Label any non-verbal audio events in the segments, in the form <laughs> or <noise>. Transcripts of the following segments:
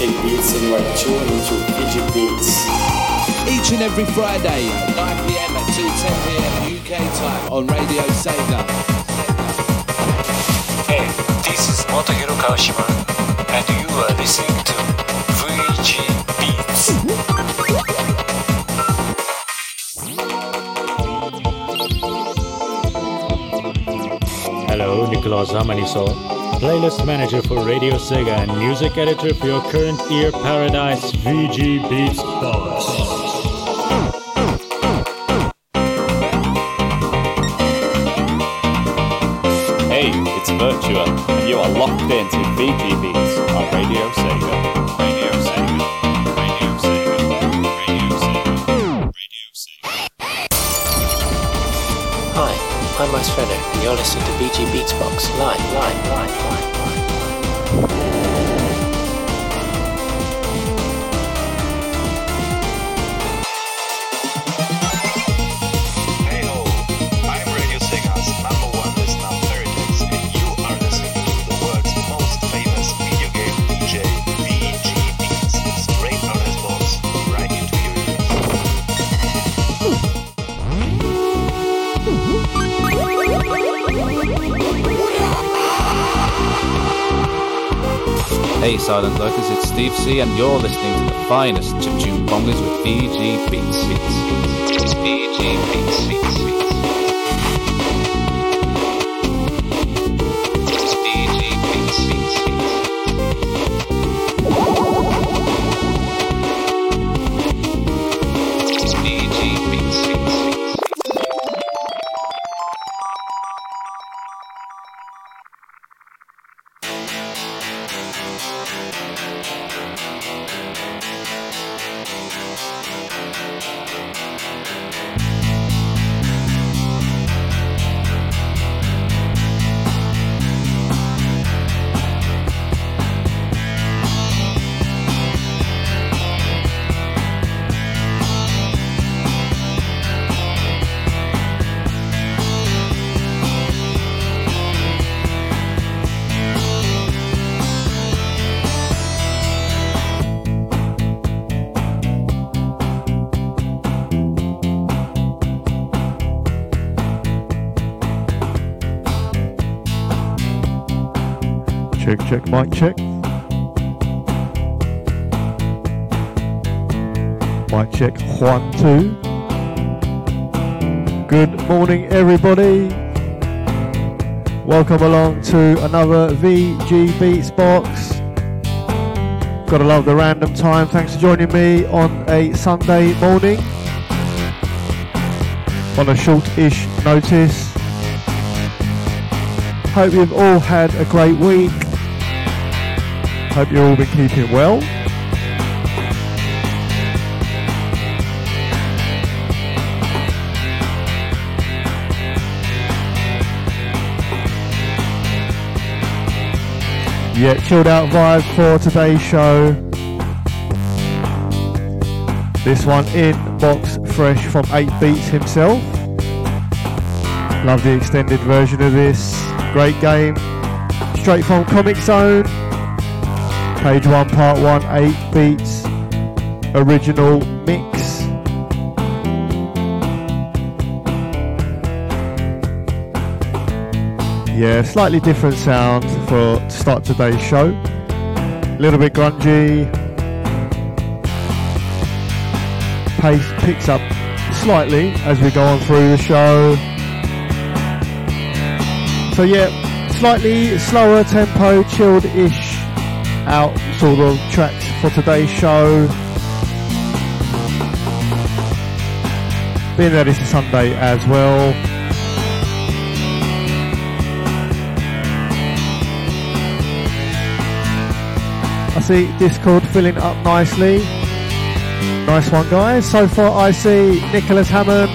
K Beats and you are tuned into VG Beats. Each and every Friday, 9pm at 2.10pm UK time on Radio Sega. Hey, this is Motohiro Kawashima, and you are listening to VG Beats. Hello, Nicolas Amaniso, playlist manager for Radio Sega and music editor for your current ear paradise VG Beats Box. Hey, it's Virtua, and you are locked into Steve C and you're listening to the finest chiptune bongers with VG Beats. VG Beats. Check, mic check. Mic check, one, two. Good morning, everybody. Welcome along to another VG Beats box. Gotta love the random time. Thanks for joining me on a Sunday morning. On a short-ish notice. Hope you've all had a great week. Hope you've all been keeping well. Yeah, chilled out vibes for today's show. This one in box fresh from 8 Beats himself. Love the extended version of this. Great game. Straight from Comix Zone. Page 1, Part 1, 8 Beats. Original mix. Yeah, slightly different sound for to start today's show. A little bit grungy. Pace picks up slightly as we go on through the show. So yeah, slightly slower tempo, chilled-ish out sort of tracks for today's show. Being that it's a Sunday as well. I see Discord filling up nicely. Nice one, guys. So far, I see Nicholas Hammond,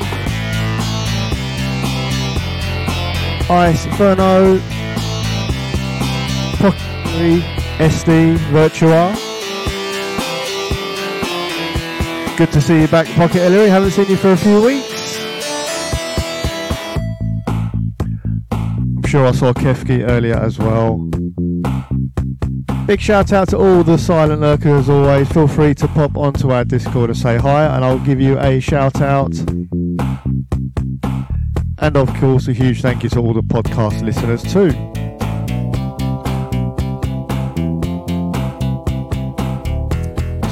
Iceferno, Pocky, SD, Virtual. Good to see you back, Pocket Ellery. Haven't seen you for a few weeks. I'm sure I saw Kefki earlier as well. Big shout out to all the silent lurkers as always. Feel free to pop onto our Discord and say hi, and I'll give you a shout out. And of course, a huge thank you to all the podcast listeners too.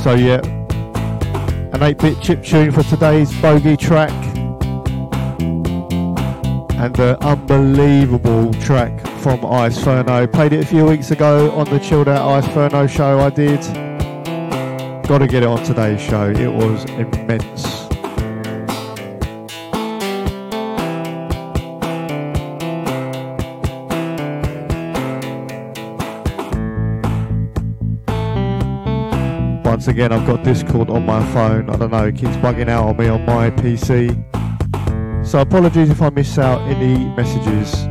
So yeah, an 8-bit chip tune for today's bogey track. And an unbelievable track from Iceferno. Played it a few weeks ago on the Chilled Out Iceferno show I did. Gotta get it on today's show. It was immense. Once again, I've got Discord on my phone. I don't know, it keeps bugging out on me on my PC. So apologies if I miss out any messages.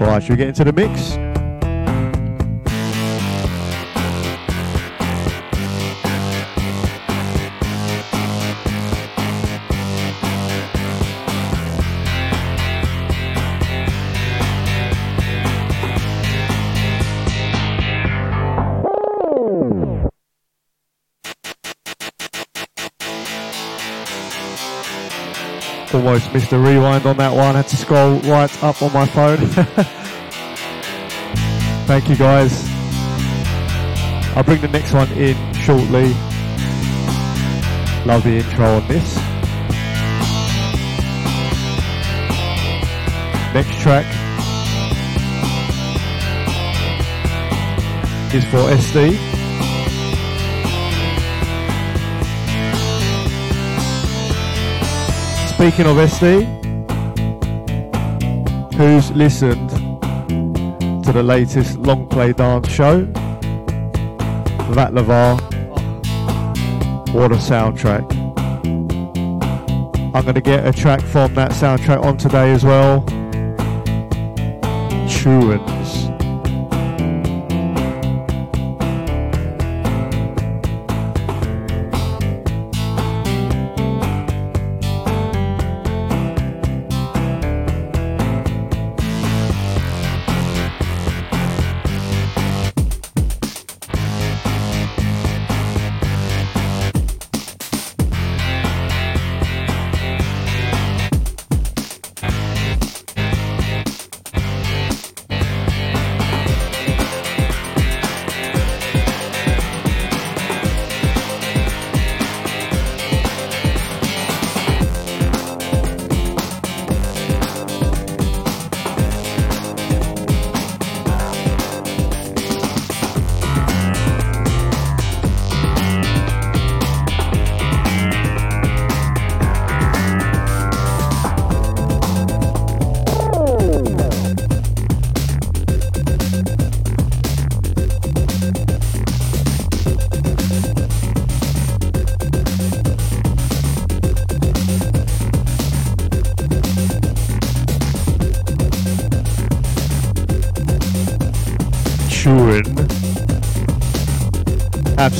Right, should we get into the mix? Almost missed a rewind on that one. Had to scroll right up on my phone. <laughs> Thank you guys. I'll bring the next one in shortly. Love the intro on this. Next track is for SD. Speaking of SD, who's listened to the latest long play dance show? That Lavar. What a soundtrack. I'm going to get a track from that soundtrack on today as well. Chewins.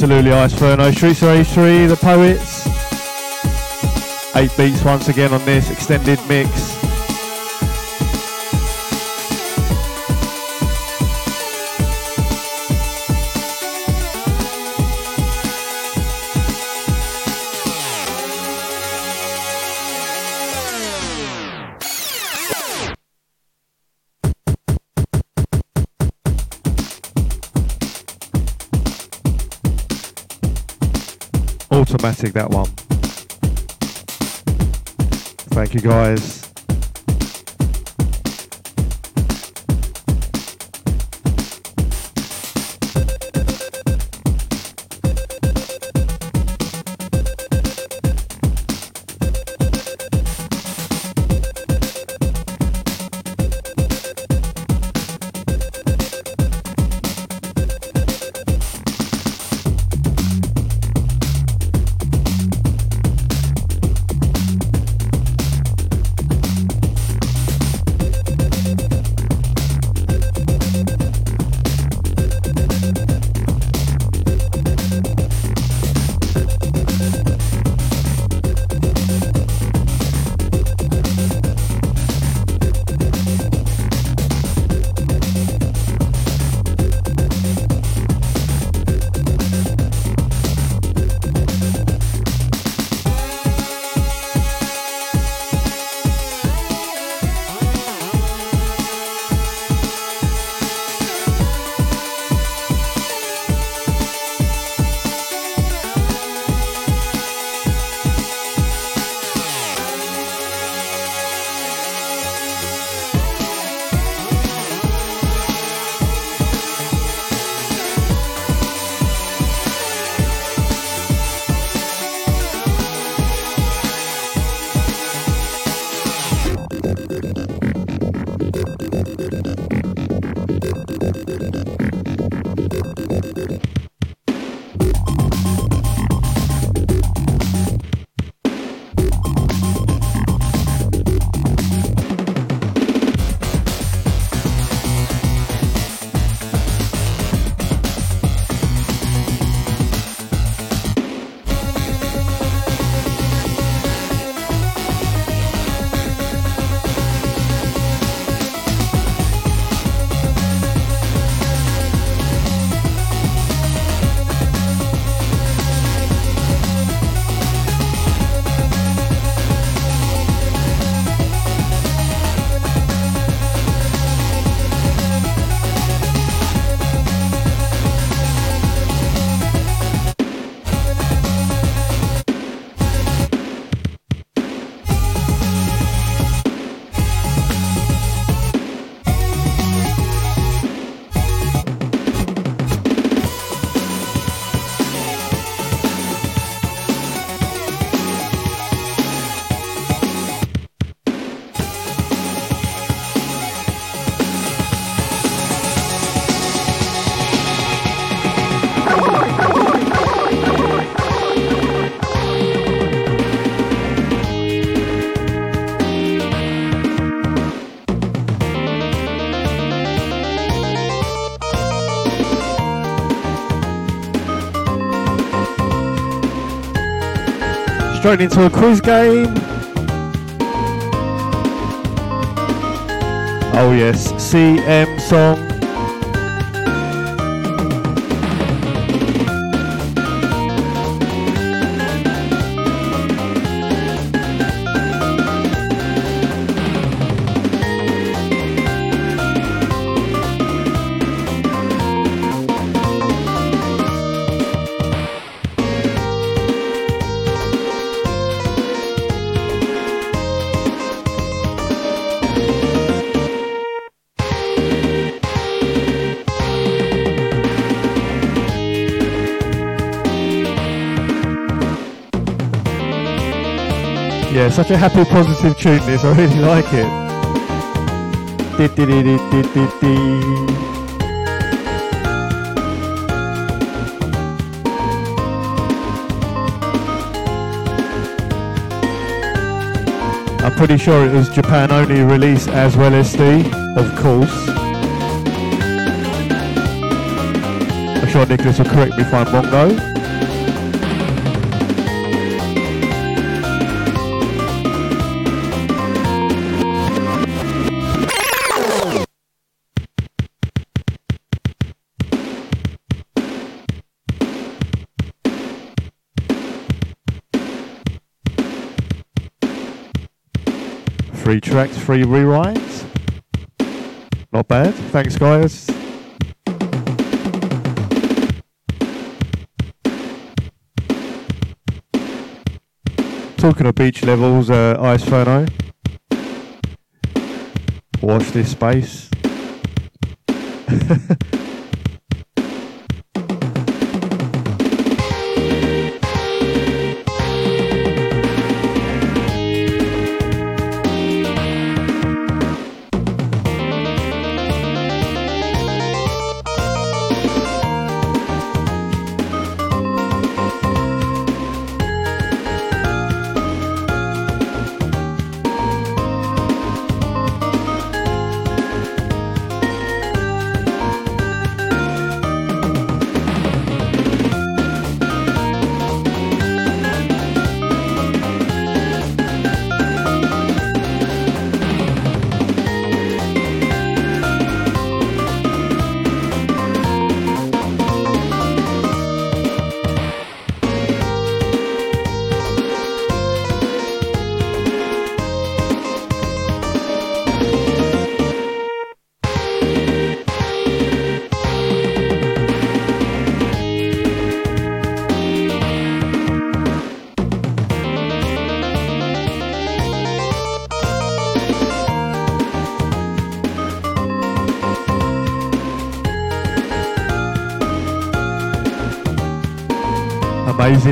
Absolutely Iceferno. Streets of Rage 3, the poets. Eight beats once again on this extended mix. That one. Thank you guys. Straight into a quiz game. Oh yes, CM song. Such a happy, positive tune. This I really like it. I'm pretty sure it was Japan only release as well as the, of course. I'm sure Nicholas will correct me if I'm wrong though. Tracks, three rewrites. Not bad. Thanks, guys. Talking of beach levels, uh, Iceferno. Watch this space. <laughs>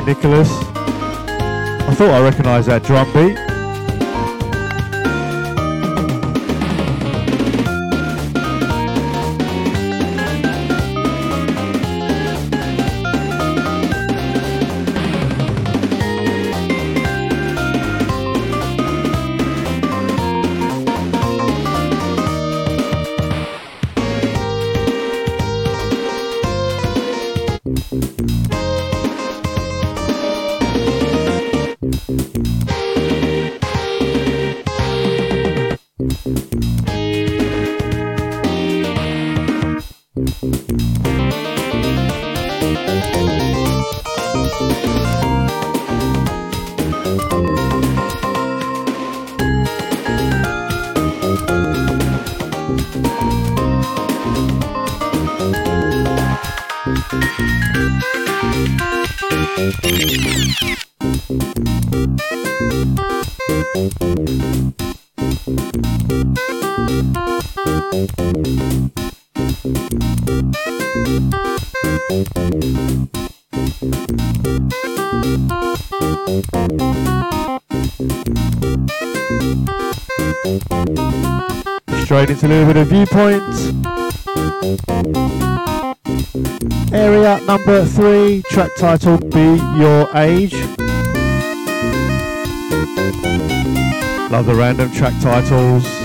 Nicholas. I thought I recognised that drum beat. Straight into a little bit of viewpoint. Area number three, track title Be Your Age. Love the random track titles.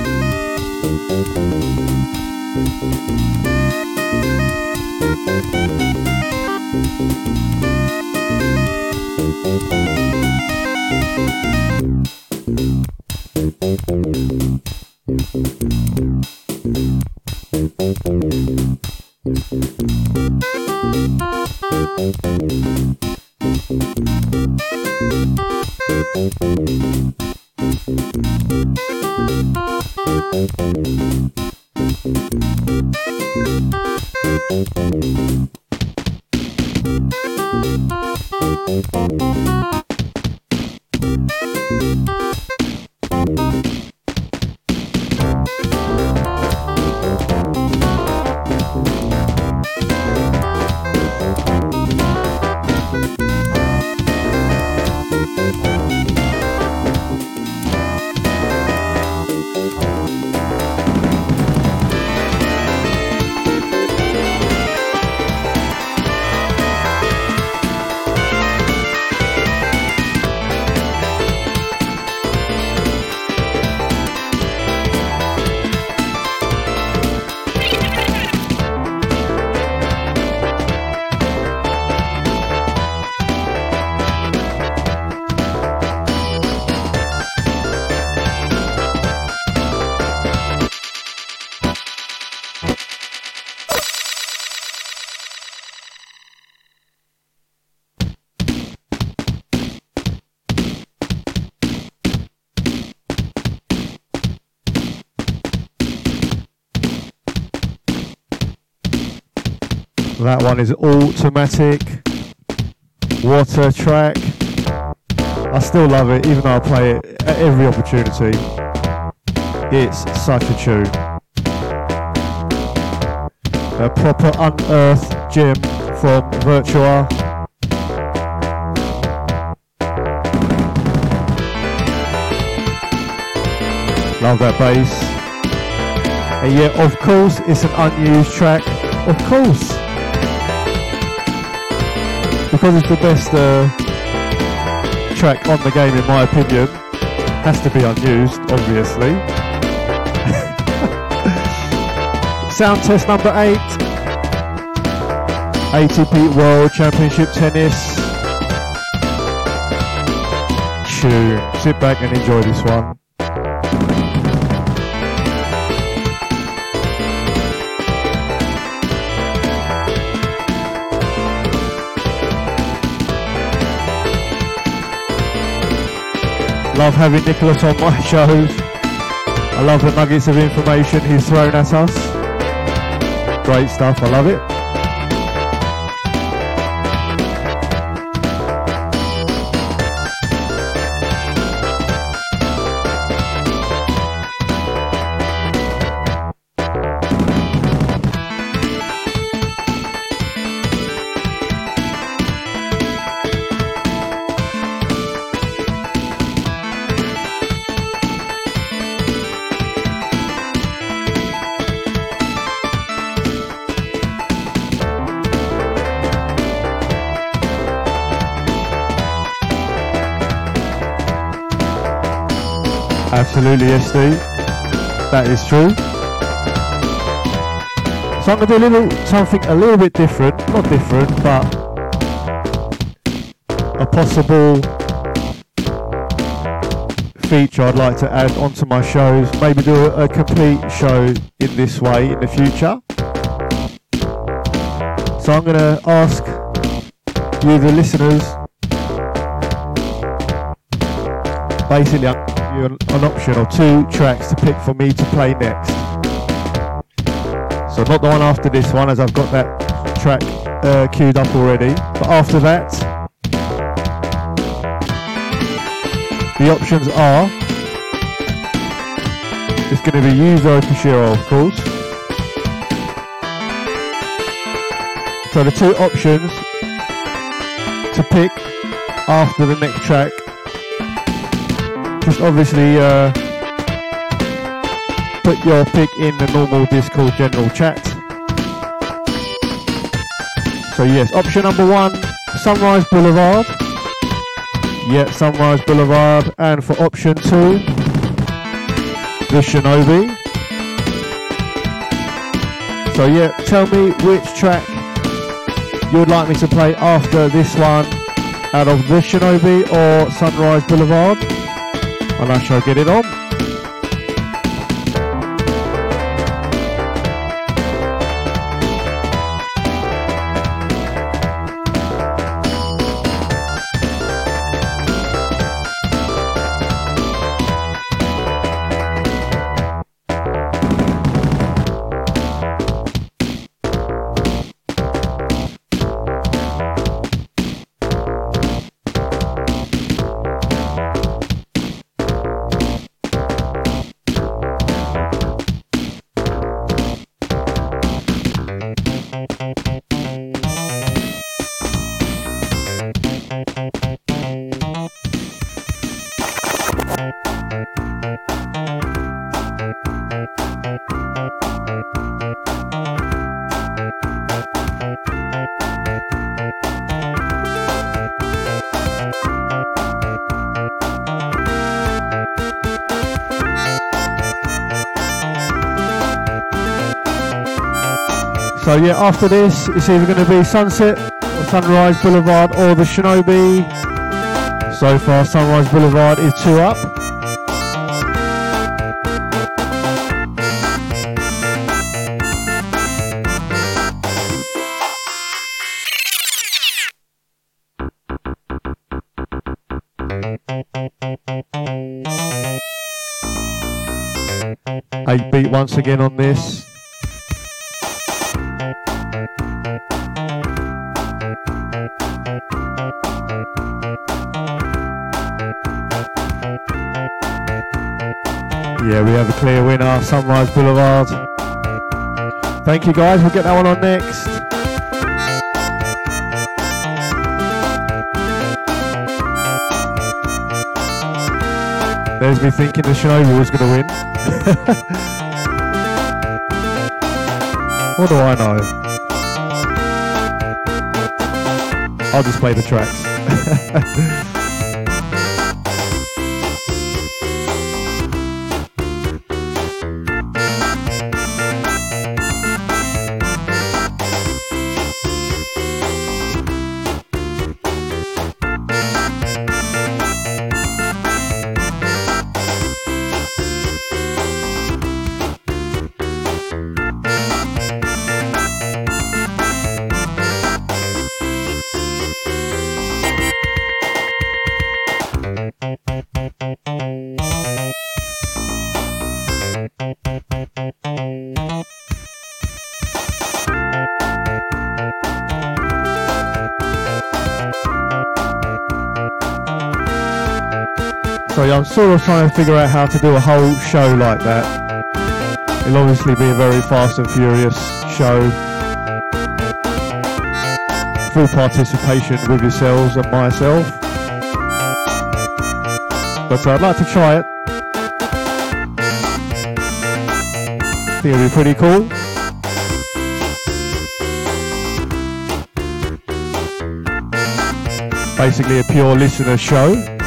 That one is automatic. What a track. I still love it, even though I play it at every opportunity. It's such a tune. A proper unearthed gem from Virtua. Love that bass. And yeah, of course, it's an unused track. Of course. Because it's the best uh, track on the game, in my opinion. Has to be unused, obviously. <laughs> Sound test number eight. ATP World Championship Tennis. Tune. Sit back and enjoy this one. I love having Nicholas on my shows. I love the nuggets of information he's thrown at us. Great stuff, I love it. Absolutely, SD. That is true. So I'm gonna do a little something a little bit different, not different, but a possible feature I'd like to add onto my shows. Maybe do a, a complete show in this way in the future. So I'm gonna ask you, the listeners, basically. I'm you an, an option or two tracks to pick for me to play next. So not the one after this one, as I've got that track uh, queued up already. But after that, the options are it's going to be Yuzo Koshiro, of course. So the two options to pick after the next track obviously uh, put your pick in the normal Discord general chat. So yes, option number one, Sunrise Boulevard. Yeah, Sunrise Boulevard. And for option two, the Shinobi. So yeah, tell me which track you would like me to play after this one out of the Shinobi or Sunrise Boulevard and I shall get it on. Yeah, after this, it's either going to be Sunset, or Sunrise Boulevard, or the Shinobi. So far, Sunrise Boulevard is two up. Eight beat once again on this. Yeah, we have a clear winner, Sunrise Boulevard. Thank you guys, we'll get that one on next. There's me thinking the Shinobi was going to win. <laughs> what do I know? I'll just play the tracks. <laughs> trying to figure out how to do a whole show like that. It'll obviously be a very fast and furious show. Full participation with yourselves and myself. But I'd like to try it. think it'll be pretty cool. Basically a pure listener show.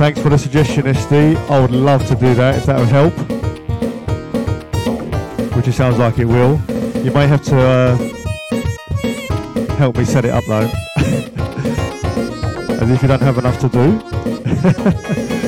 Thanks for the suggestion, SD. I would love to do that if that would help. Which it sounds like it will. You may have to uh, help me set it up though. <laughs> As if you don't have enough to do. <laughs>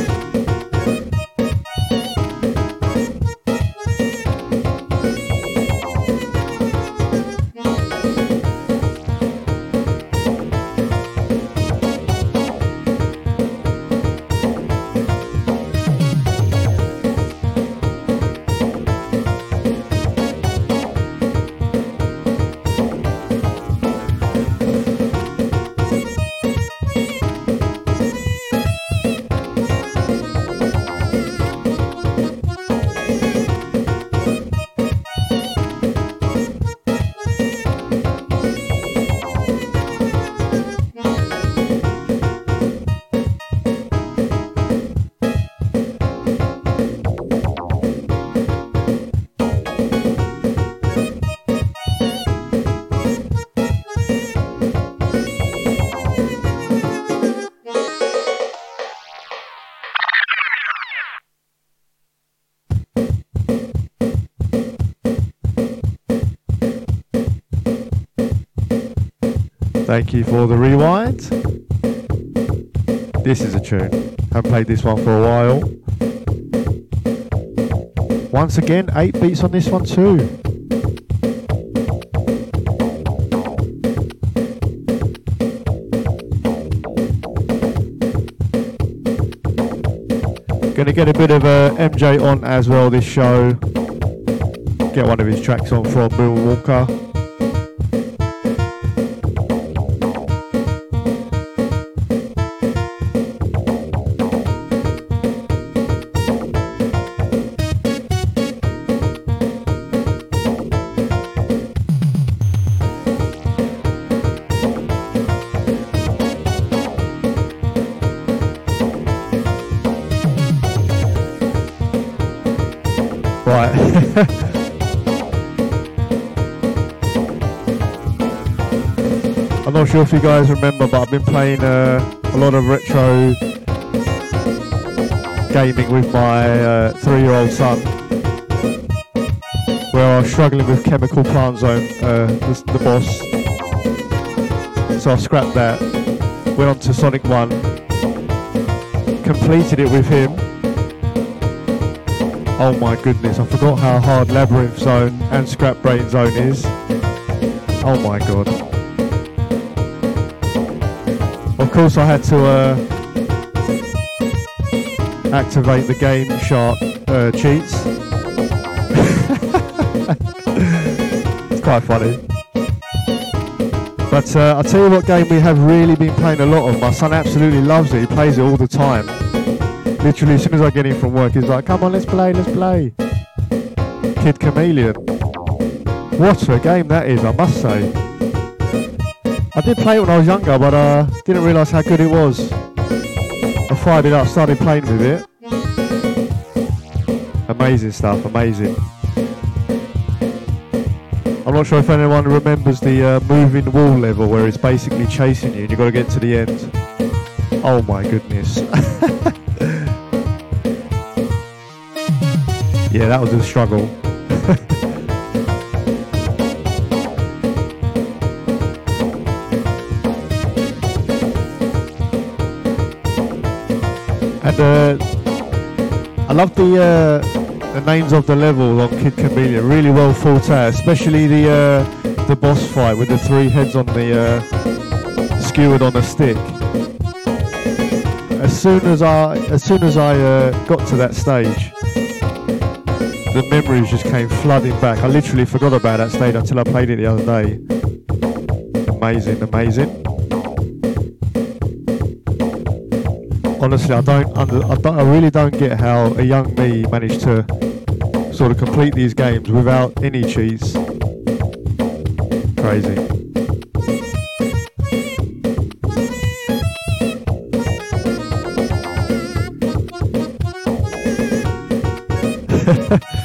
You for the rewind. This is a tune. Haven't played this one for a while. Once again, eight beats on this one too. Gonna get a bit of a MJ on as well this show. Get one of his tracks on from Moonwalker. I'm not sure if you guys remember, but I've been playing uh, a lot of retro gaming with my uh, three-year-old son, where I was struggling with Chemical Plant Zone, uh, the, the boss. So I scrapped that, went on to Sonic 1, completed it with him. Oh my goodness, I forgot how hard Labyrinth Zone and Scrap Brain Zone is. Oh my god. Of course, I had to uh, activate the Game Shark uh, cheats. <laughs> it's quite funny. But uh, I'll tell you what game we have really been playing a lot of. My son absolutely loves it. He plays it all the time. Literally, as soon as I get in from work, he's like, come on, let's play, let's play. Kid Chameleon. What a game that is, I must say. I did play it when I was younger, but uh, didn't realise how good it was. I fired it up, started playing with it. Amazing stuff, amazing. I'm not sure if anyone remembers the uh, moving wall level where it's basically chasing you and you've got to get to the end. Oh my goodness. <laughs> yeah, that was a struggle. And uh, I love the uh, the names of the levels on Kid Chameleon. Really well thought out, especially the uh, the boss fight with the three heads on the uh, skewered on a stick. As soon as I as soon as I uh, got to that stage, the memories just came flooding back. I literally forgot about that stage until I played it the other day. Amazing, amazing. Honestly, I don't, under, I don't, I really don't get how a young me managed to sort of complete these games without any cheats. Crazy. <laughs>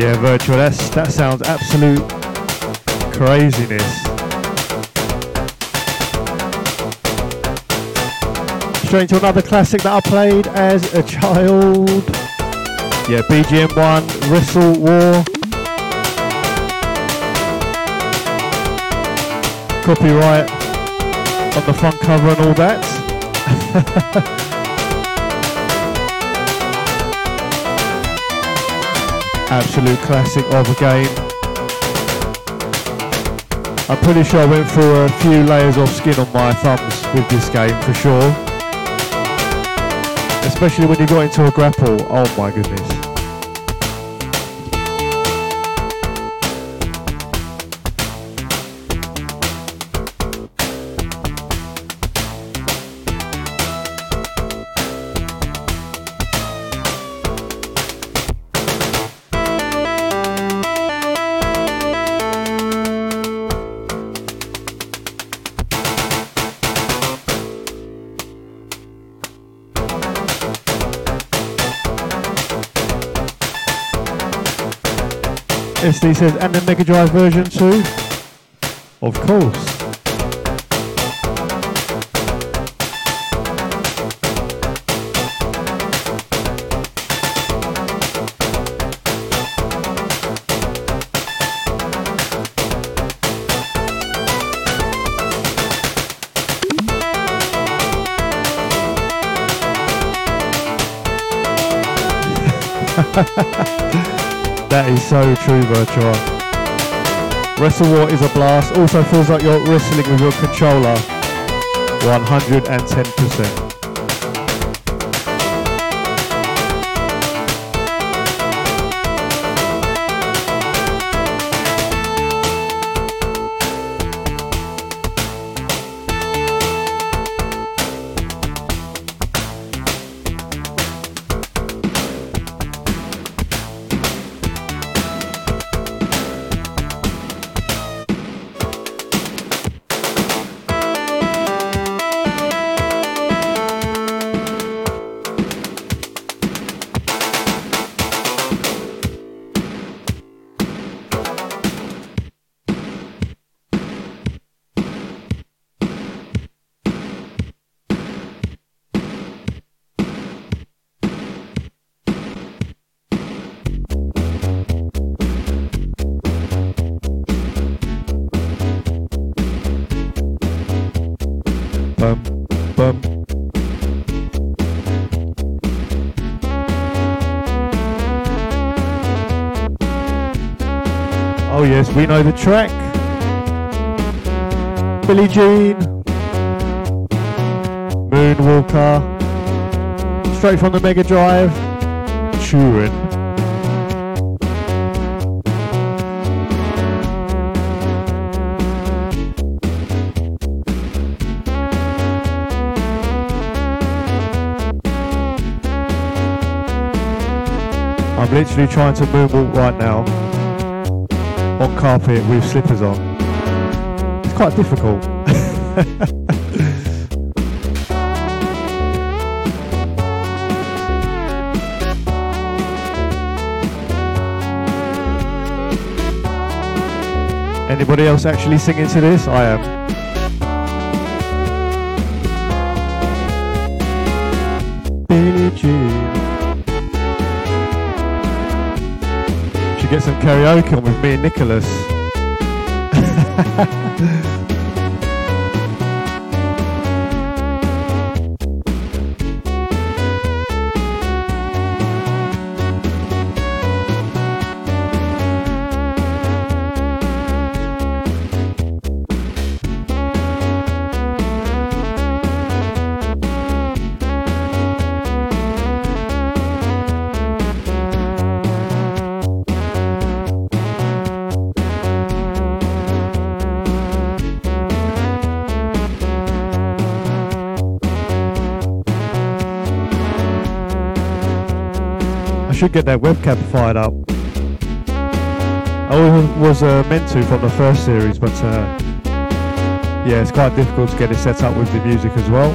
Yeah, virtual. That's that sounds absolute craziness. Straight into another classic that I played as a child. Yeah, BGM one, Wrestle War. Copyright on the front cover and all that. <laughs> Absolute classic of a game. I'm pretty sure I went through a few layers of skin on my thumbs with this game for sure. Especially when you got into a grapple. Oh my goodness. SD says, and the Mega Drive version too? Of course. <laughs> That is so true, Virtua. Wrestle War is a blast. Also feels like you're wrestling with your controller. 110%. We know the track. Billie Jean. Moonwalker. Straight from the Mega Drive. Turin. I'm literally trying to moonwalk right now on carpet with slippers on. It's quite difficult. <laughs> Anybody else actually singing to this? I am. Get some karaoke on with me and Nicholas. <laughs> should get that webcam fired up. I was uh, meant to from the first series, but uh, yeah, it's quite difficult to get it set up with the music as well.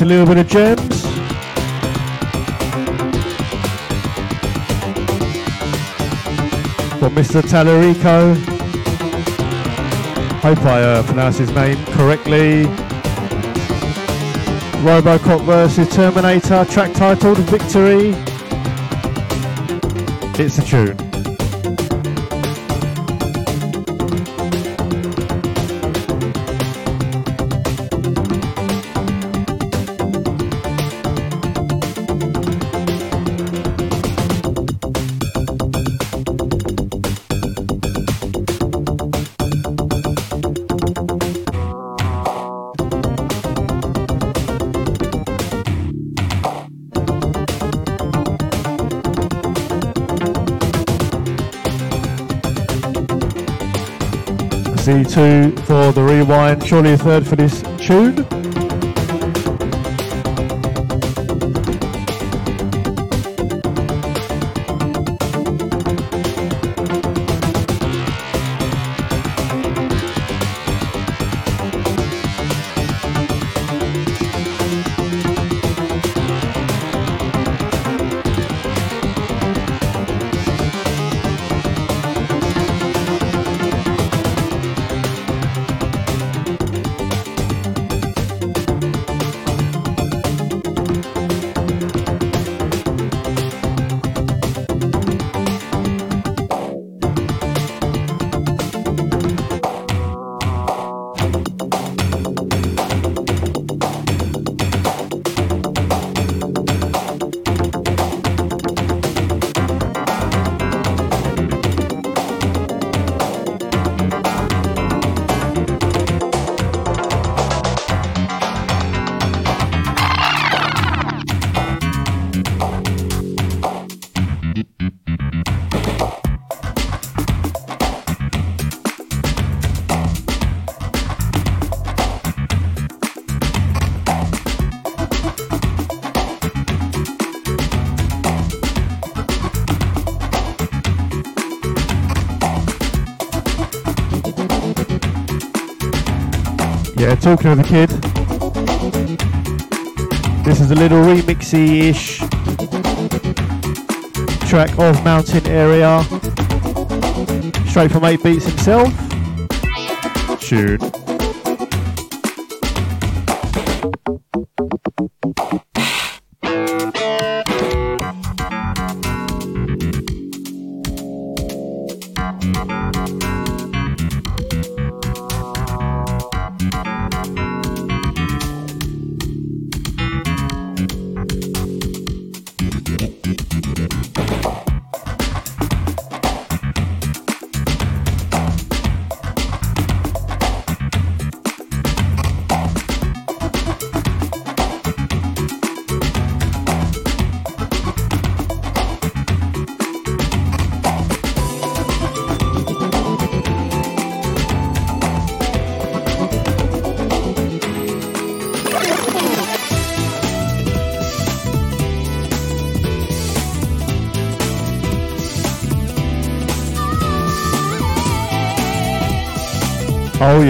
A little bit of gems. For Mr. Talarico. Hope I uh, pronounced his name correctly. Robocop versus Terminator, track titled Victory. It's a tune. C2 for the rewind, surely a third for this tune. Talking of the kid. This is a little remixy-ish track of Mountain Area. Straight from 8 Beats himself. Tune.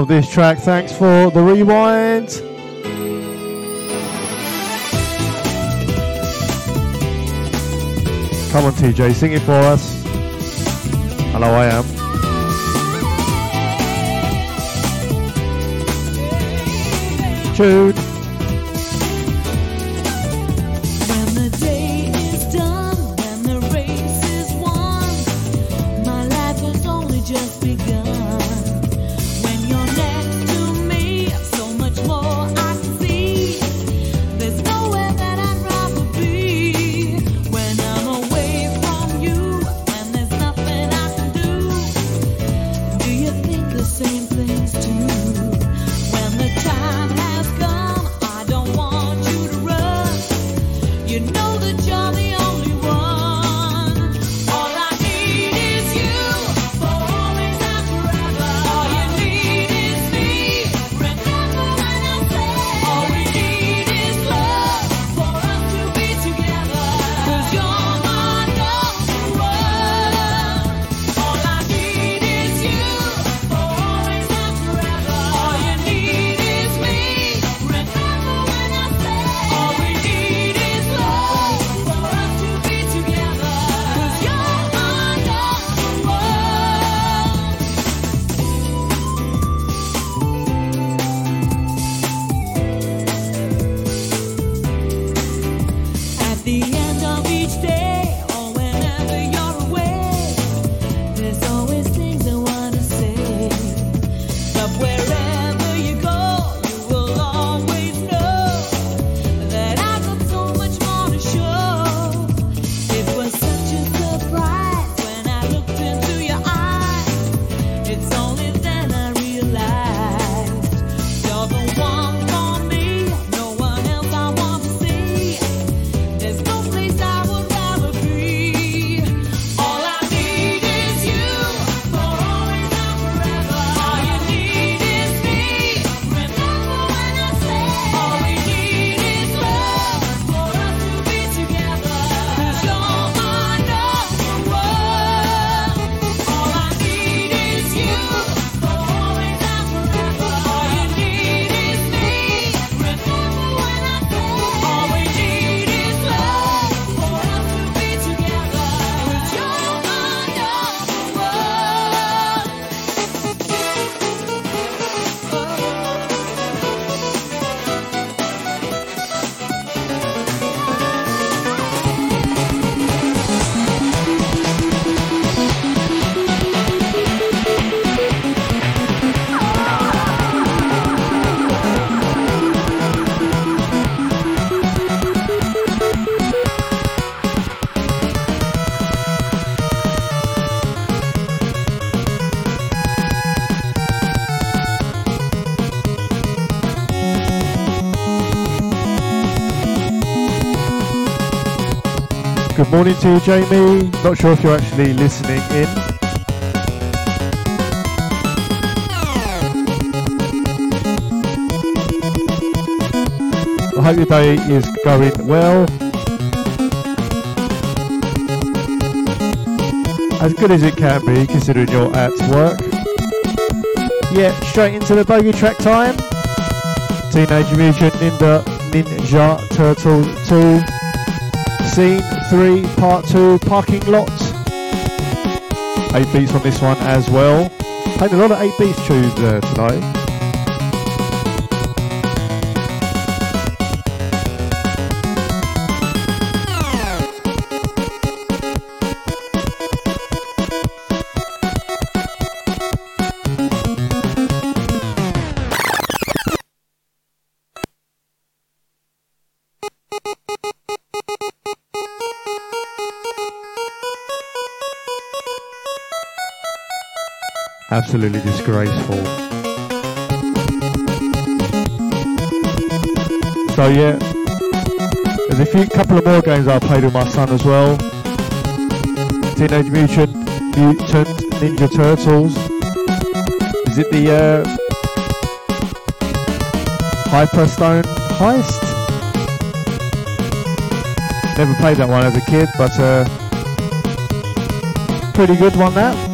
Love this track. Thanks for the rewind. Come on, TJ, sing it for us. Hello, I am. Tune. Morning to you, Jamie. Not sure if you're actually listening in. I hope your day is going well. As good as it can be, considering you're at work. Yeah, straight into the bogey track time. Teenage Mutant Ninja, Ninja Turtle 2. Scene 3, Part 2, Parking Lot. 8 beats on this one as well. Played a lot of 8 beats tunes uh, tonight. Absolutely disgraceful. So yeah, there's a few couple of more games I played with my son as well. Teenage Mutant Mutant Ninja Turtles. Is it the uh, Hyperstone Heist? Never played that one as a kid, but uh, pretty good one that.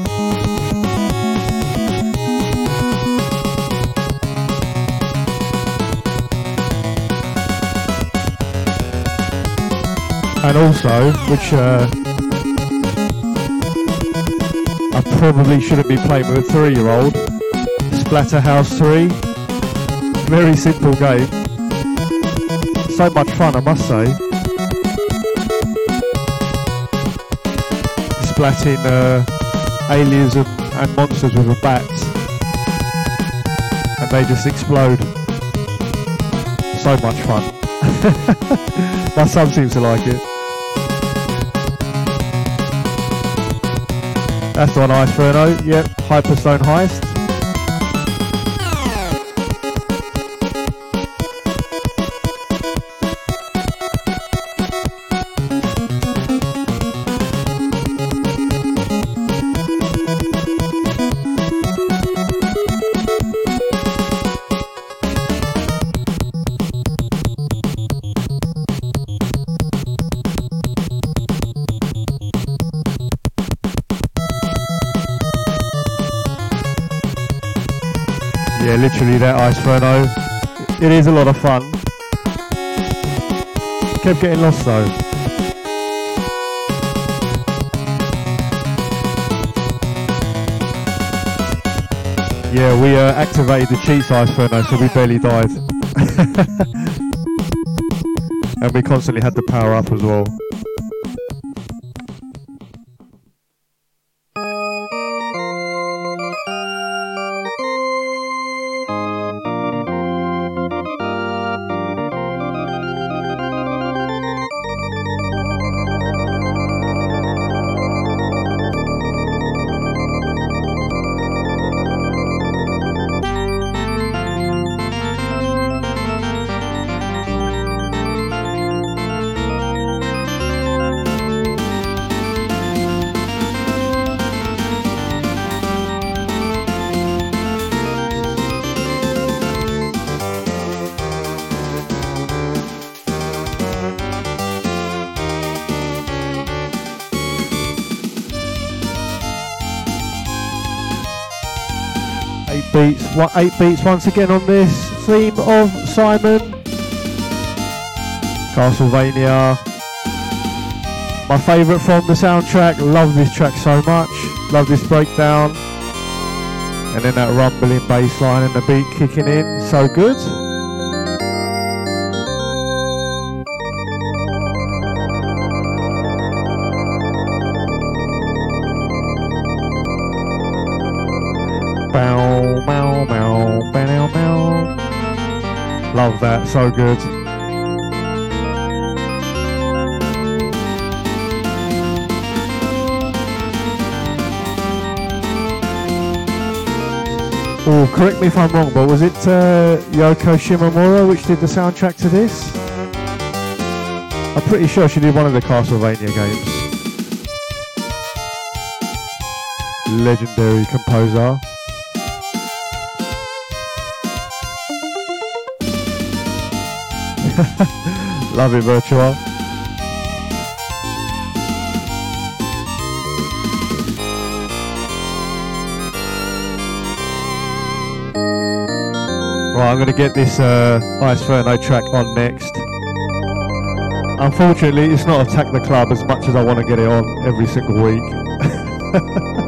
And also, which uh, I probably shouldn't be playing with a three-year-old, Splatterhouse 3. Very simple game. So much fun, I must say. Splatting uh, aliens and, and monsters with a bat, and they just explode. So much fun. My son seems to like it. That's the one Iceferno. Yep, Hyperstone Heist. Literally that Iceferno. It is a lot of fun. Kept getting lost though. Yeah, we uh, activated the cheats Iceferno, so we barely died. <laughs> and we constantly had the power up as well. Beats, eight beats once again on this theme of Simon. Castlevania. My favourite from the soundtrack. Love this track so much. Love this breakdown. And then that rumbling bass line and the beat kicking in. So good. So good. Oh, correct me if I'm wrong, but was it uh, Yoko Shimomura which did the soundtrack to this? I'm pretty sure she did one of the Castlevania games. Legendary composer. Love it, Virtual. Right, I'm going to get this uh, Ice track on next. Unfortunately, it's not Attack the Club as much as I want to get it on every single week. <laughs>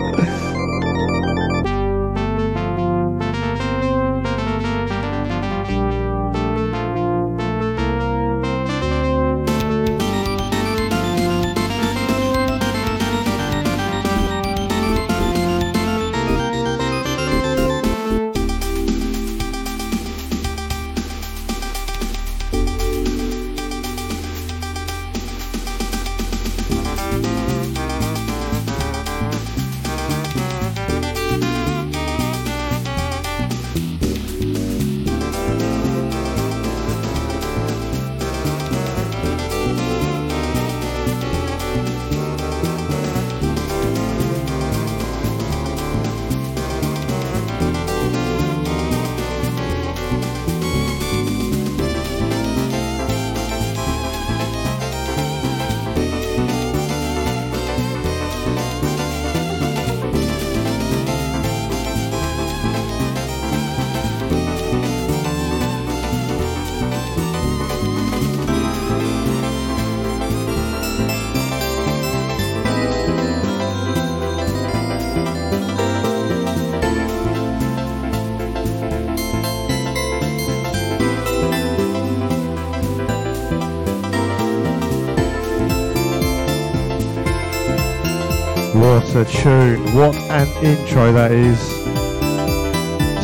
a tune. What an intro that is.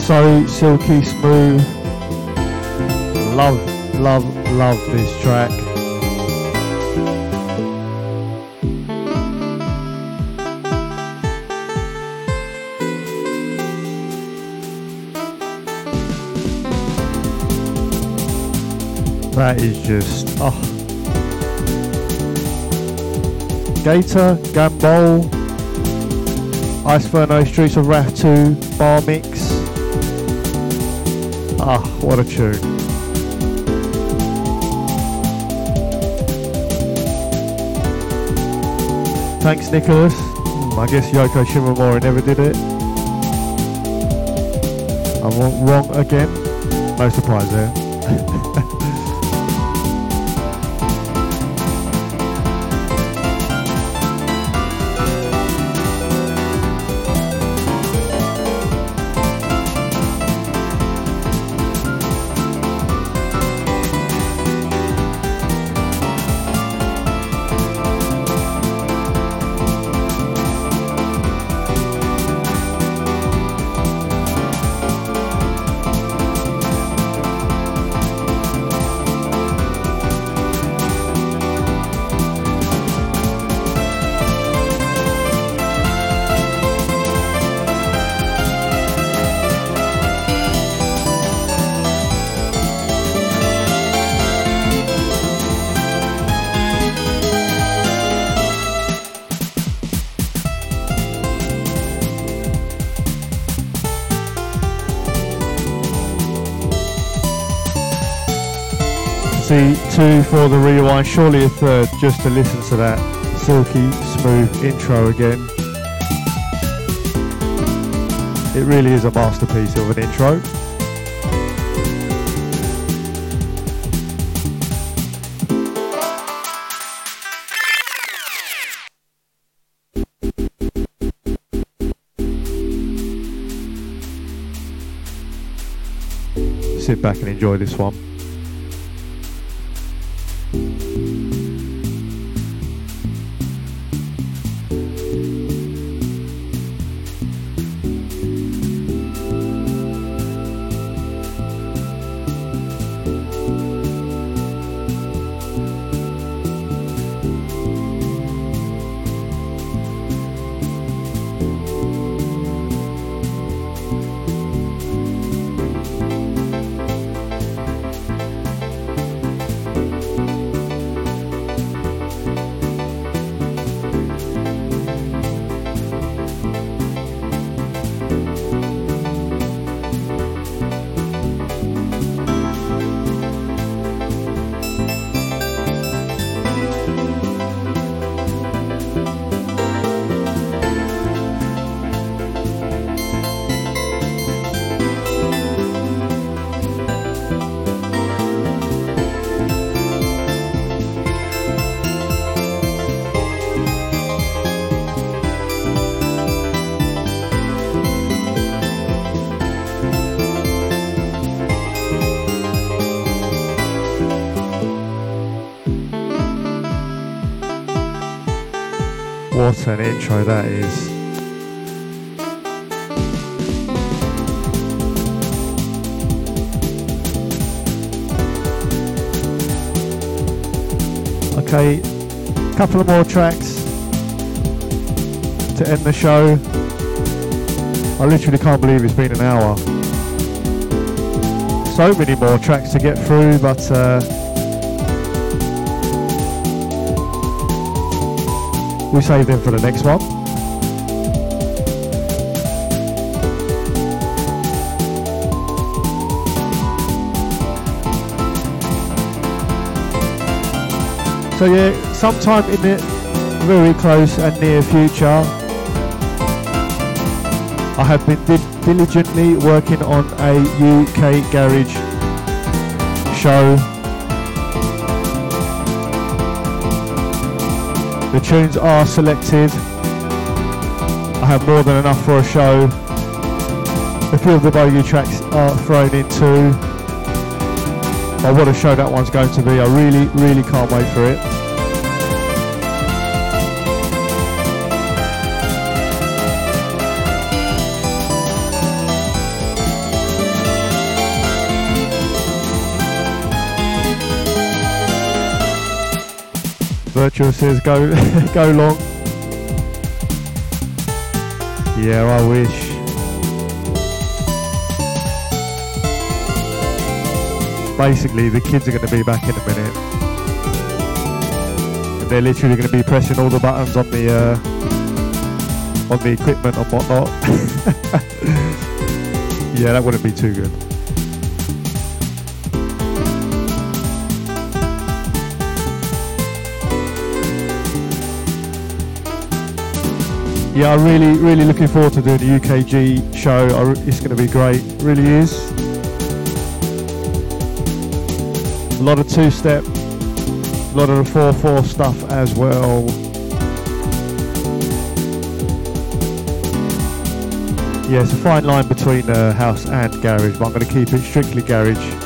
So silky smooth. Love, love, love this track. That is just, oh. Gator, Gambol, Ice Streets of Wrath 2, Bar Mix. Ah, what a tune. Thanks, Nicholas. Hmm, I guess Yoko Shimomura never did it. I'm wrong again. No surprise there. <laughs> the rewind, surely a third uh, just to listen to that silky smooth intro again. It really is a masterpiece of an intro. Sit back and enjoy this one. Intro that is. Okay, a couple of more tracks to end the show. I literally can't believe it's been an hour. So many more tracks to get through, but uh, we save them for the next one. So yeah, sometime in the very close and near future, I have been di- diligently working on a UK garage show. The tunes are selected. I have more than enough for a show. A few of the bogey tracks are thrown in too. Oh, what a show that one's going to be. I really, really can't wait for it. Virtual says go <laughs> go long. Yeah, I wish. Basically, the kids are going to be back in a minute. And they're literally going to be pressing all the buttons on the uh, on the equipment and whatnot. <laughs> yeah, that wouldn't be too good. Yeah, I'm really, really looking forward to doing the UKG show. It's going to be great, really is. A lot of two-step, a lot of the 4-4 stuff as well. Yeah, it's a fine line between uh, house and garage, but I'm going to keep it strictly garage.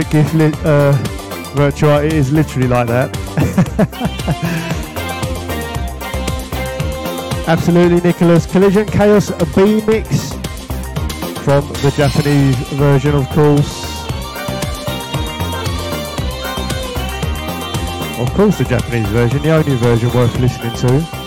Perfect gift, li- uh, is literally like that. <laughs> Absolutely, Nicholas. Collision Chaos B mix from the Japanese version, of course. Of course, the Japanese version, the only version worth listening to.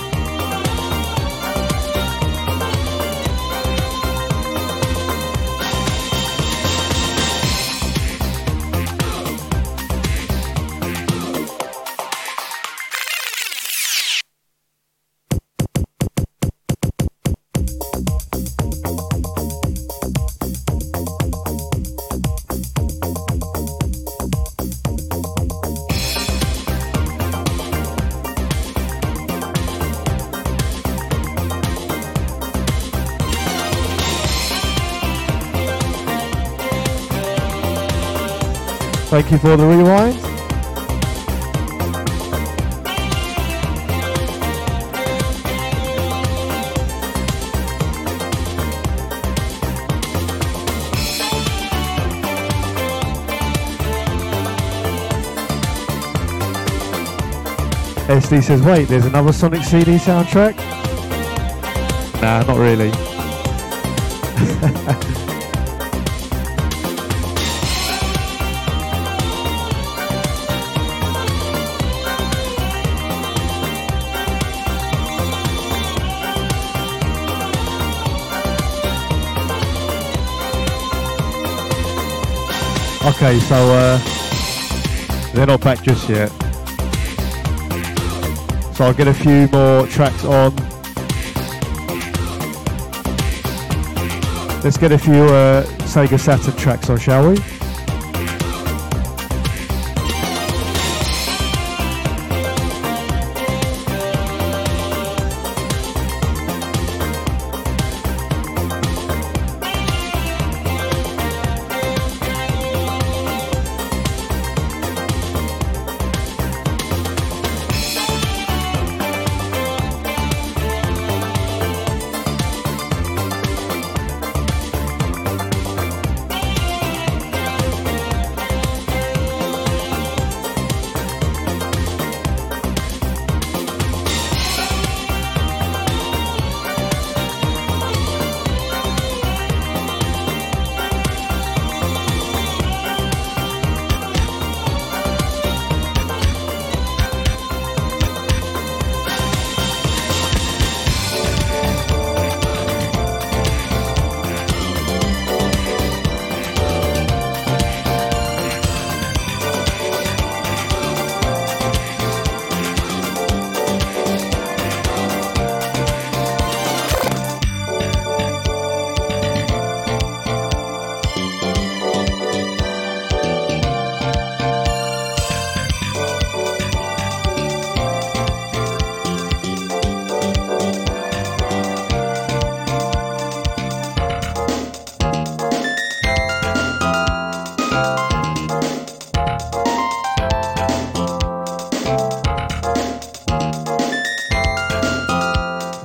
Thank you for the rewind. SD says, wait, there's another Sonic CD soundtrack? Nah, not really. <laughs> Okay, so uh, they're not back just yet. So I'll get a few more tracks on. Let's get a few uh, Sega Saturn tracks on, shall we?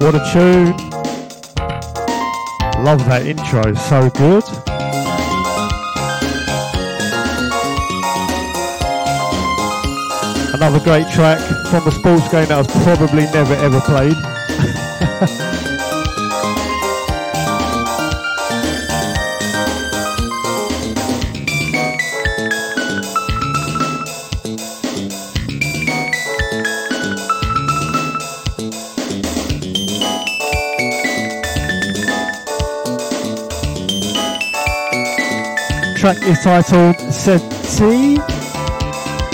What a tune. Love that intro, so good. Another great track from a sports game that I was probably never ever played. <laughs> track is titled Settei,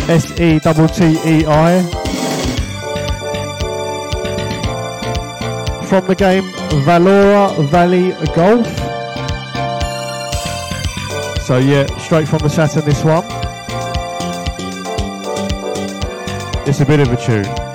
S E T T E I, from the game Valora Valley Golf. So, yeah, straight from the Saturn, this one. It's a bit of a tune.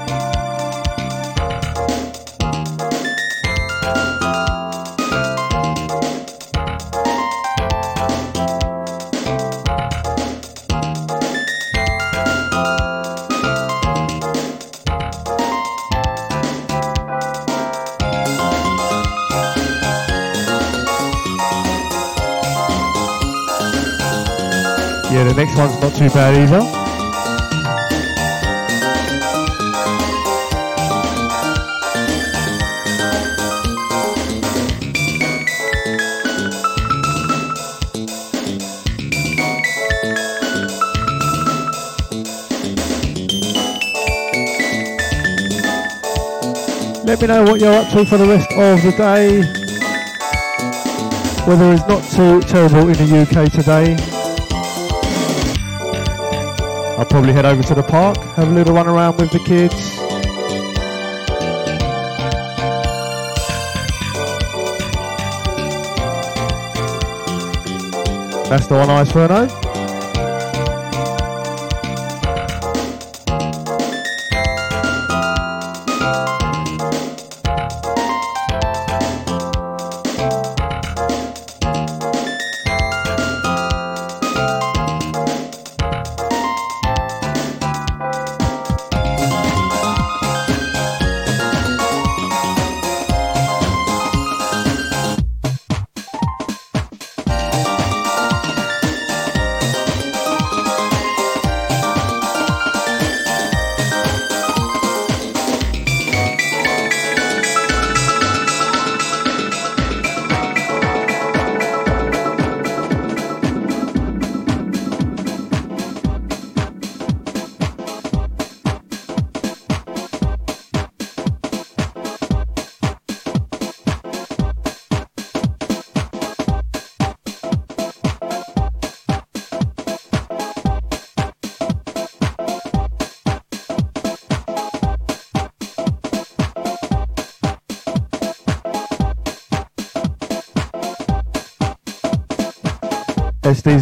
Let me know what you're up to for the rest of the day. Weather is not too terrible in the UK today. Probably head over to the park, have a little run around with the kids. That's the one Ice eh? Ferno.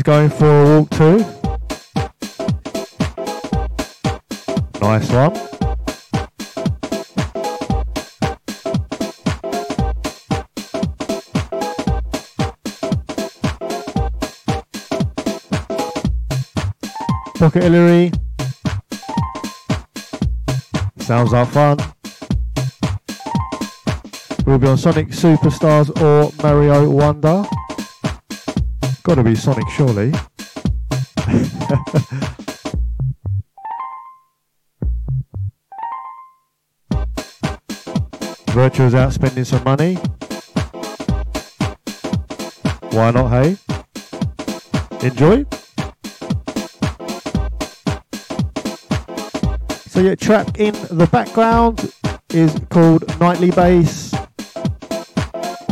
Going for a walk too. Nice one. Pocket Hillary. Sounds like fun. We'll be on Sonic Superstars or Mario Wonder. Gotta be Sonic, surely. Virtual's out spending some money. Why not, hey? Enjoy. So yeah, track in the background is called Nightly Bass.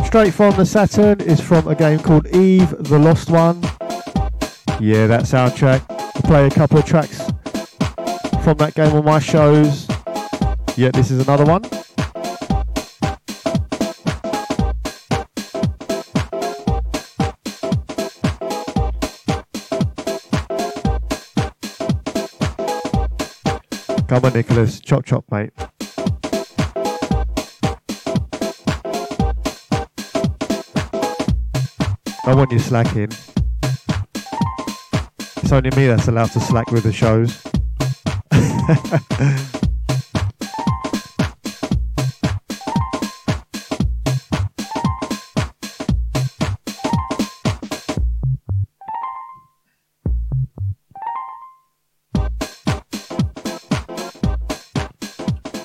Straight from the Saturn is from a game called Eve, the Lost One. Yeah, that soundtrack. I play a couple of tracks from that game on my shows. Yeah, this is another one. Come on, Nicholas. Chop chop, mate. I want you slacking. It's only me that's allowed to slack with the shows. <laughs>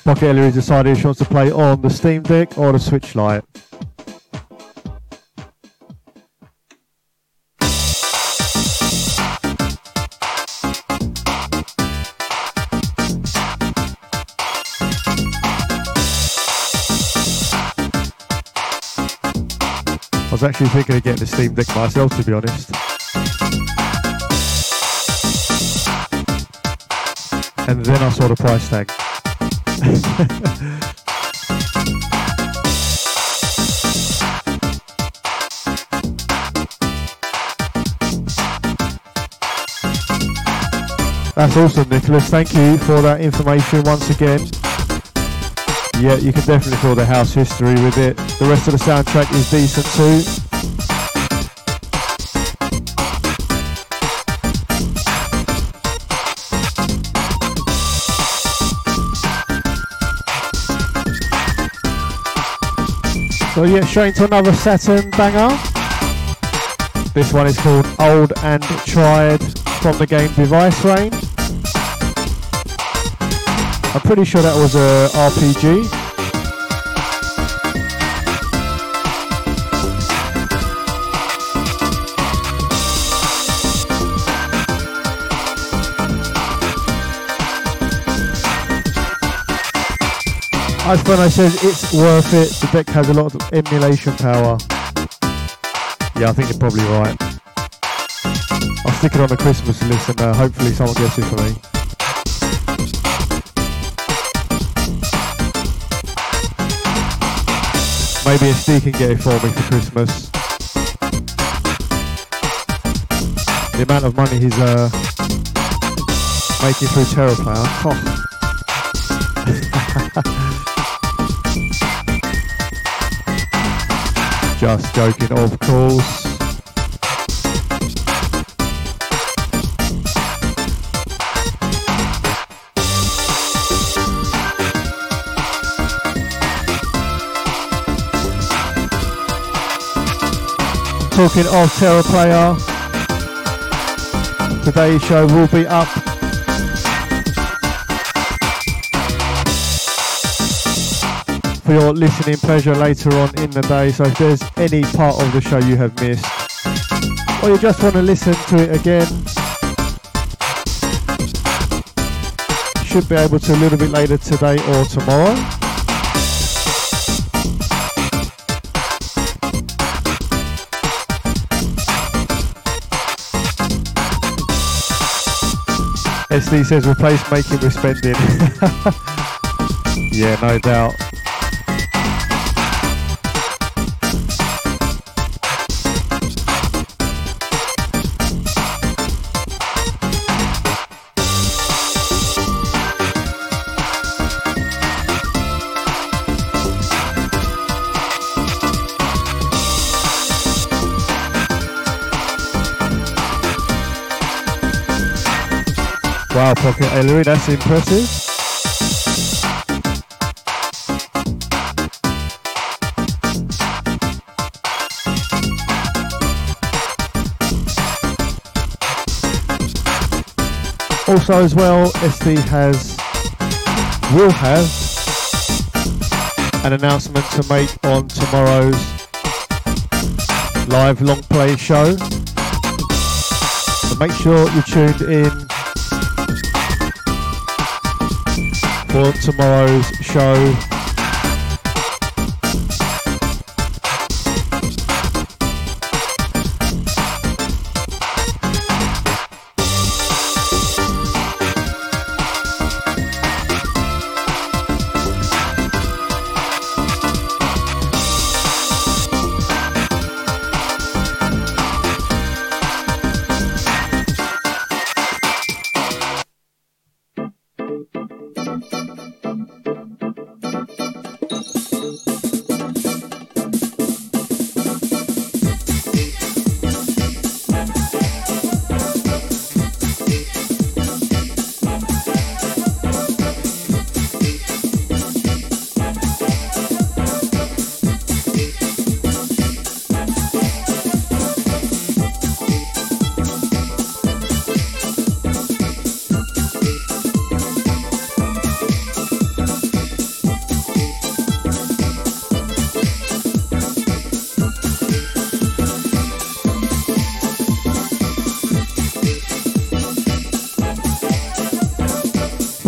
Pocket Ellery decided she wants to play on the Steam Deck or the Switch Lite. Was actually thinking of getting the Steam Deck myself, to be honest. And then I saw the price tag. <laughs> That's awesome, Nicholas. Thank you for that information once again. Yeah, you can definitely call the house history with it. The rest of the soundtrack is decent too. So yeah, straight into another Saturn banger. This one is called Old and Tried from the game Device Reign. I'm pretty sure that was a RPG. As when I said it's worth it, the deck has a lot of emulation power. Yeah, I think you're probably right. I'll stick it on the Christmas list and uh, hopefully someone gets it for me. Maybe a Steve can for me for Christmas. The amount of money he's uh, making through Terraplayer. Oh. <laughs> Just joking, of course. Talking of Terra Player, today's show will be up for your listening pleasure later on in the day. So if there's any part of the show you have missed, or you just want to listen to it again, should be able to a little bit later today or tomorrow. SD says replace making with spending. <laughs> yeah, no doubt. Pocket that's impressive. Also, as well, SD has will have an announcement to make on tomorrow's live long play show. So make sure you're tuned in for tomorrow's show.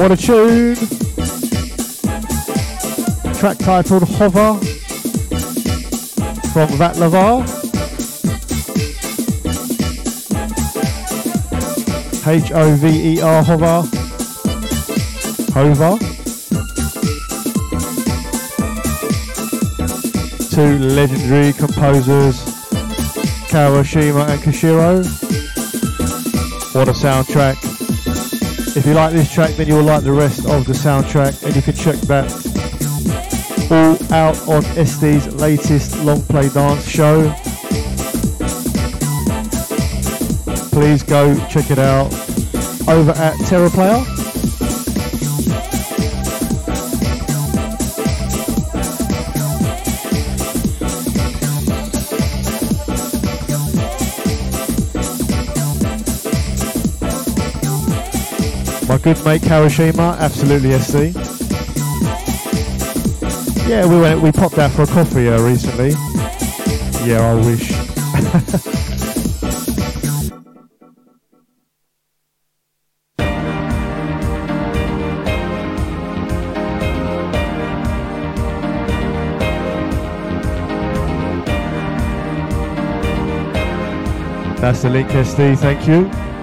What a tune! Track titled Hover from Vatlva. H O V E R Hover. Hover. Two legendary composers, Kawashima and Koshiro. What a soundtrack. If you like this track, then you'll like the rest of the soundtrack, and you can check that all out on SD's latest long play dance show. Please go check it out over at Terra My good mate Kawashima, absolutely SC. Yeah, we went. We popped out for a coffee uh, recently. Yeah, I wish. <laughs> That's the link, SD. Thank you.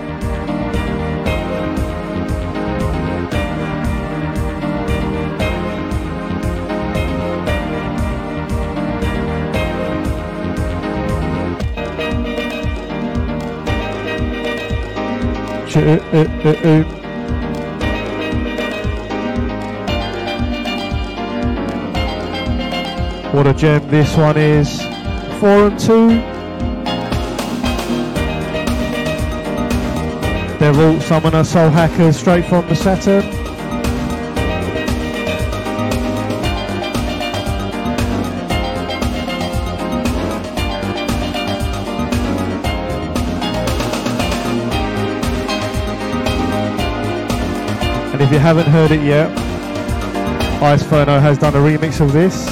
What a gem this one is. Four and two. Devil Summoner Soul Hackers straight from the Saturn. Haven't heard it yet, Iceferno has done a remix of this.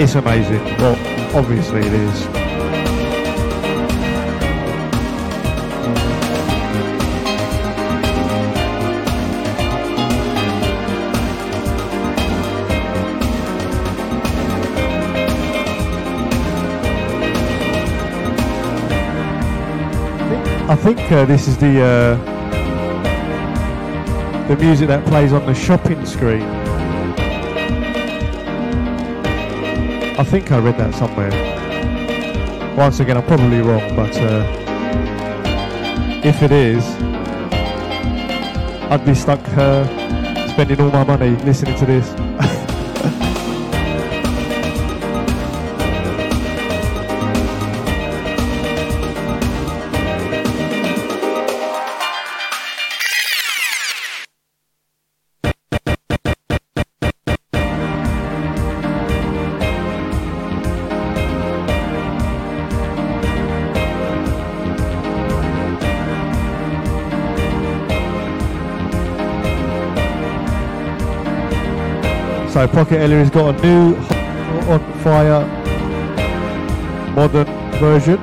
It's amazing. Well, obviously it is. I think uh, this is the uh, the music that plays on the shopping screen. I think I read that somewhere. Once again, I'm probably wrong, but uh, if it is, I'd be stuck uh, spending all my money listening to this. <laughs> Pocket Ellie has got a new on fire modern version.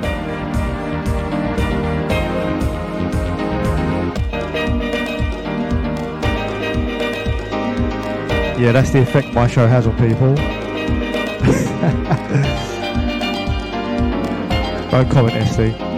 Yeah, that's the effect my show has on people. <laughs> Don't comment, SD.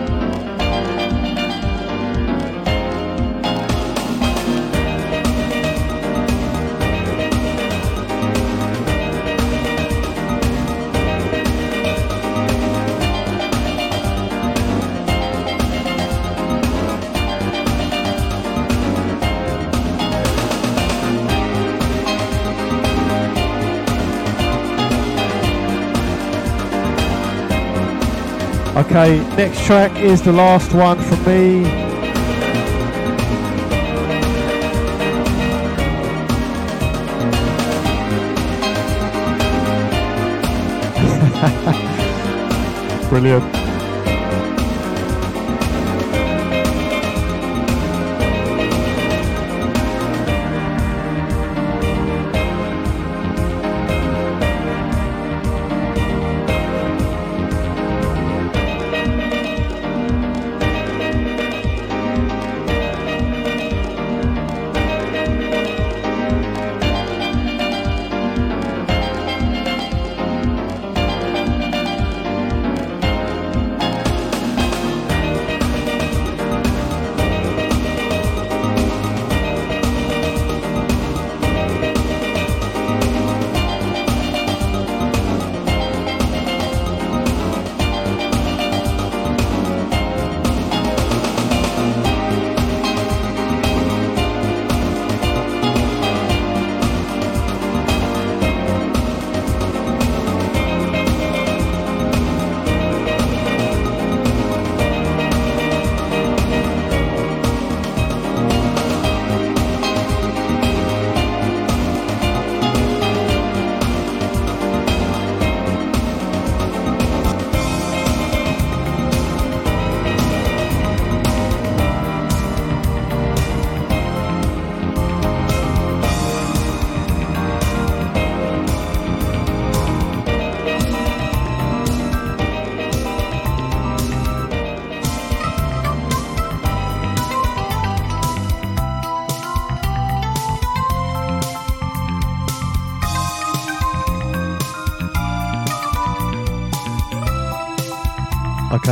Okay, next track is the last one from me. <laughs> Brilliant.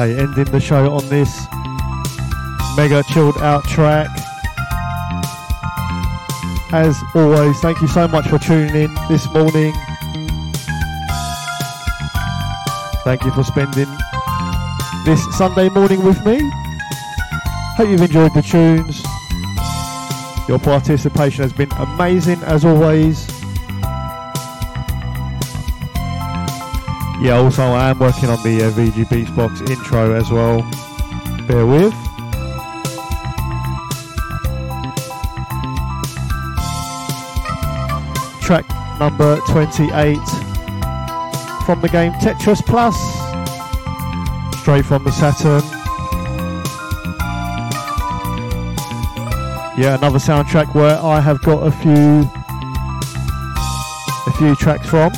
Okay, ending the show on this mega chilled out track. As always, thank you so much for tuning in this morning. Thank you for spending this Sunday morning with me. Hope you've enjoyed the tunes. Your participation has been amazing as always. Yeah, also I am working on the uh, VG Beats Box intro as well. Bear with. Track number 28 from the game Tetris Plus. Straight from the Saturn. Yeah, another soundtrack where I have got a few a few tracks from.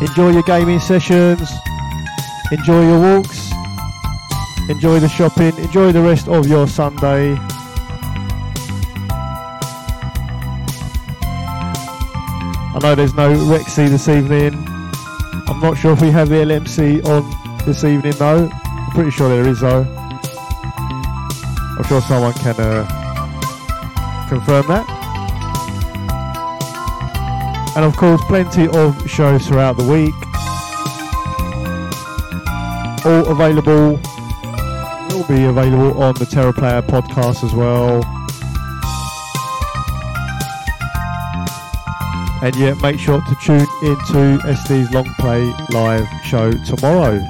Enjoy your gaming sessions. Enjoy your walks. Enjoy the shopping. Enjoy the rest of your Sunday. I know there's no Rexy this evening. I'm not sure if we have the LMC on this evening though. I'm pretty sure there is though. I'm sure someone can uh, confirm that. And of course, plenty of shows throughout the week. All available, will be available on the Terra Player podcast as well. And yeah, make sure to tune into SD's Long Play live show tomorrow.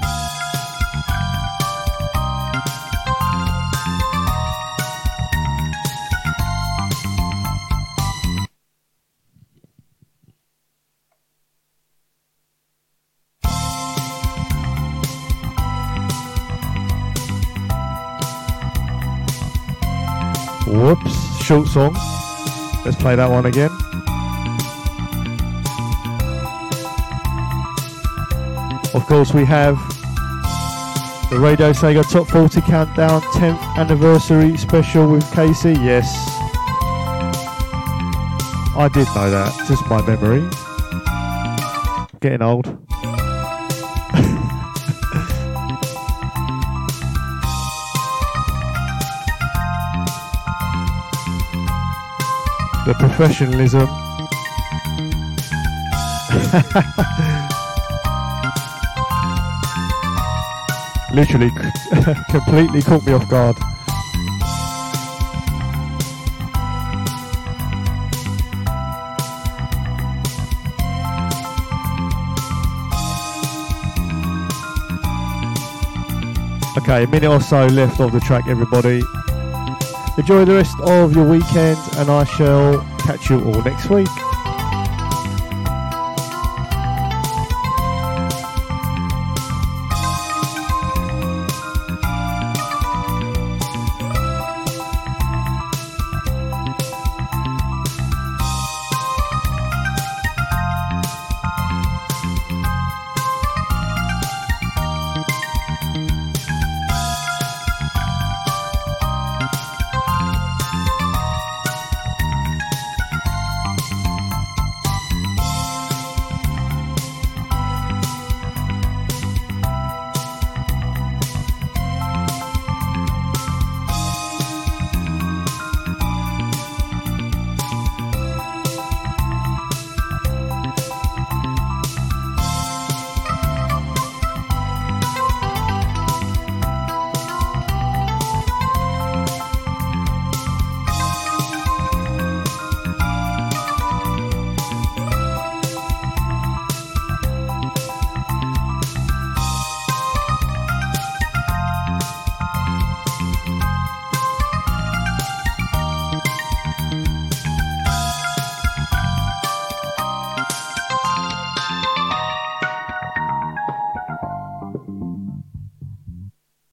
Short song. Let's play that one again. Of course, we have the Radio Sega Top 40 Countdown 10th Anniversary Special with Casey. Yes, I did know that. Just my memory. Getting old. Professionalism. Literally, <laughs> completely caught me off guard. Okay, a minute or so left of the track, everybody. Enjoy the rest of your weekend, and I shall catch you all next week.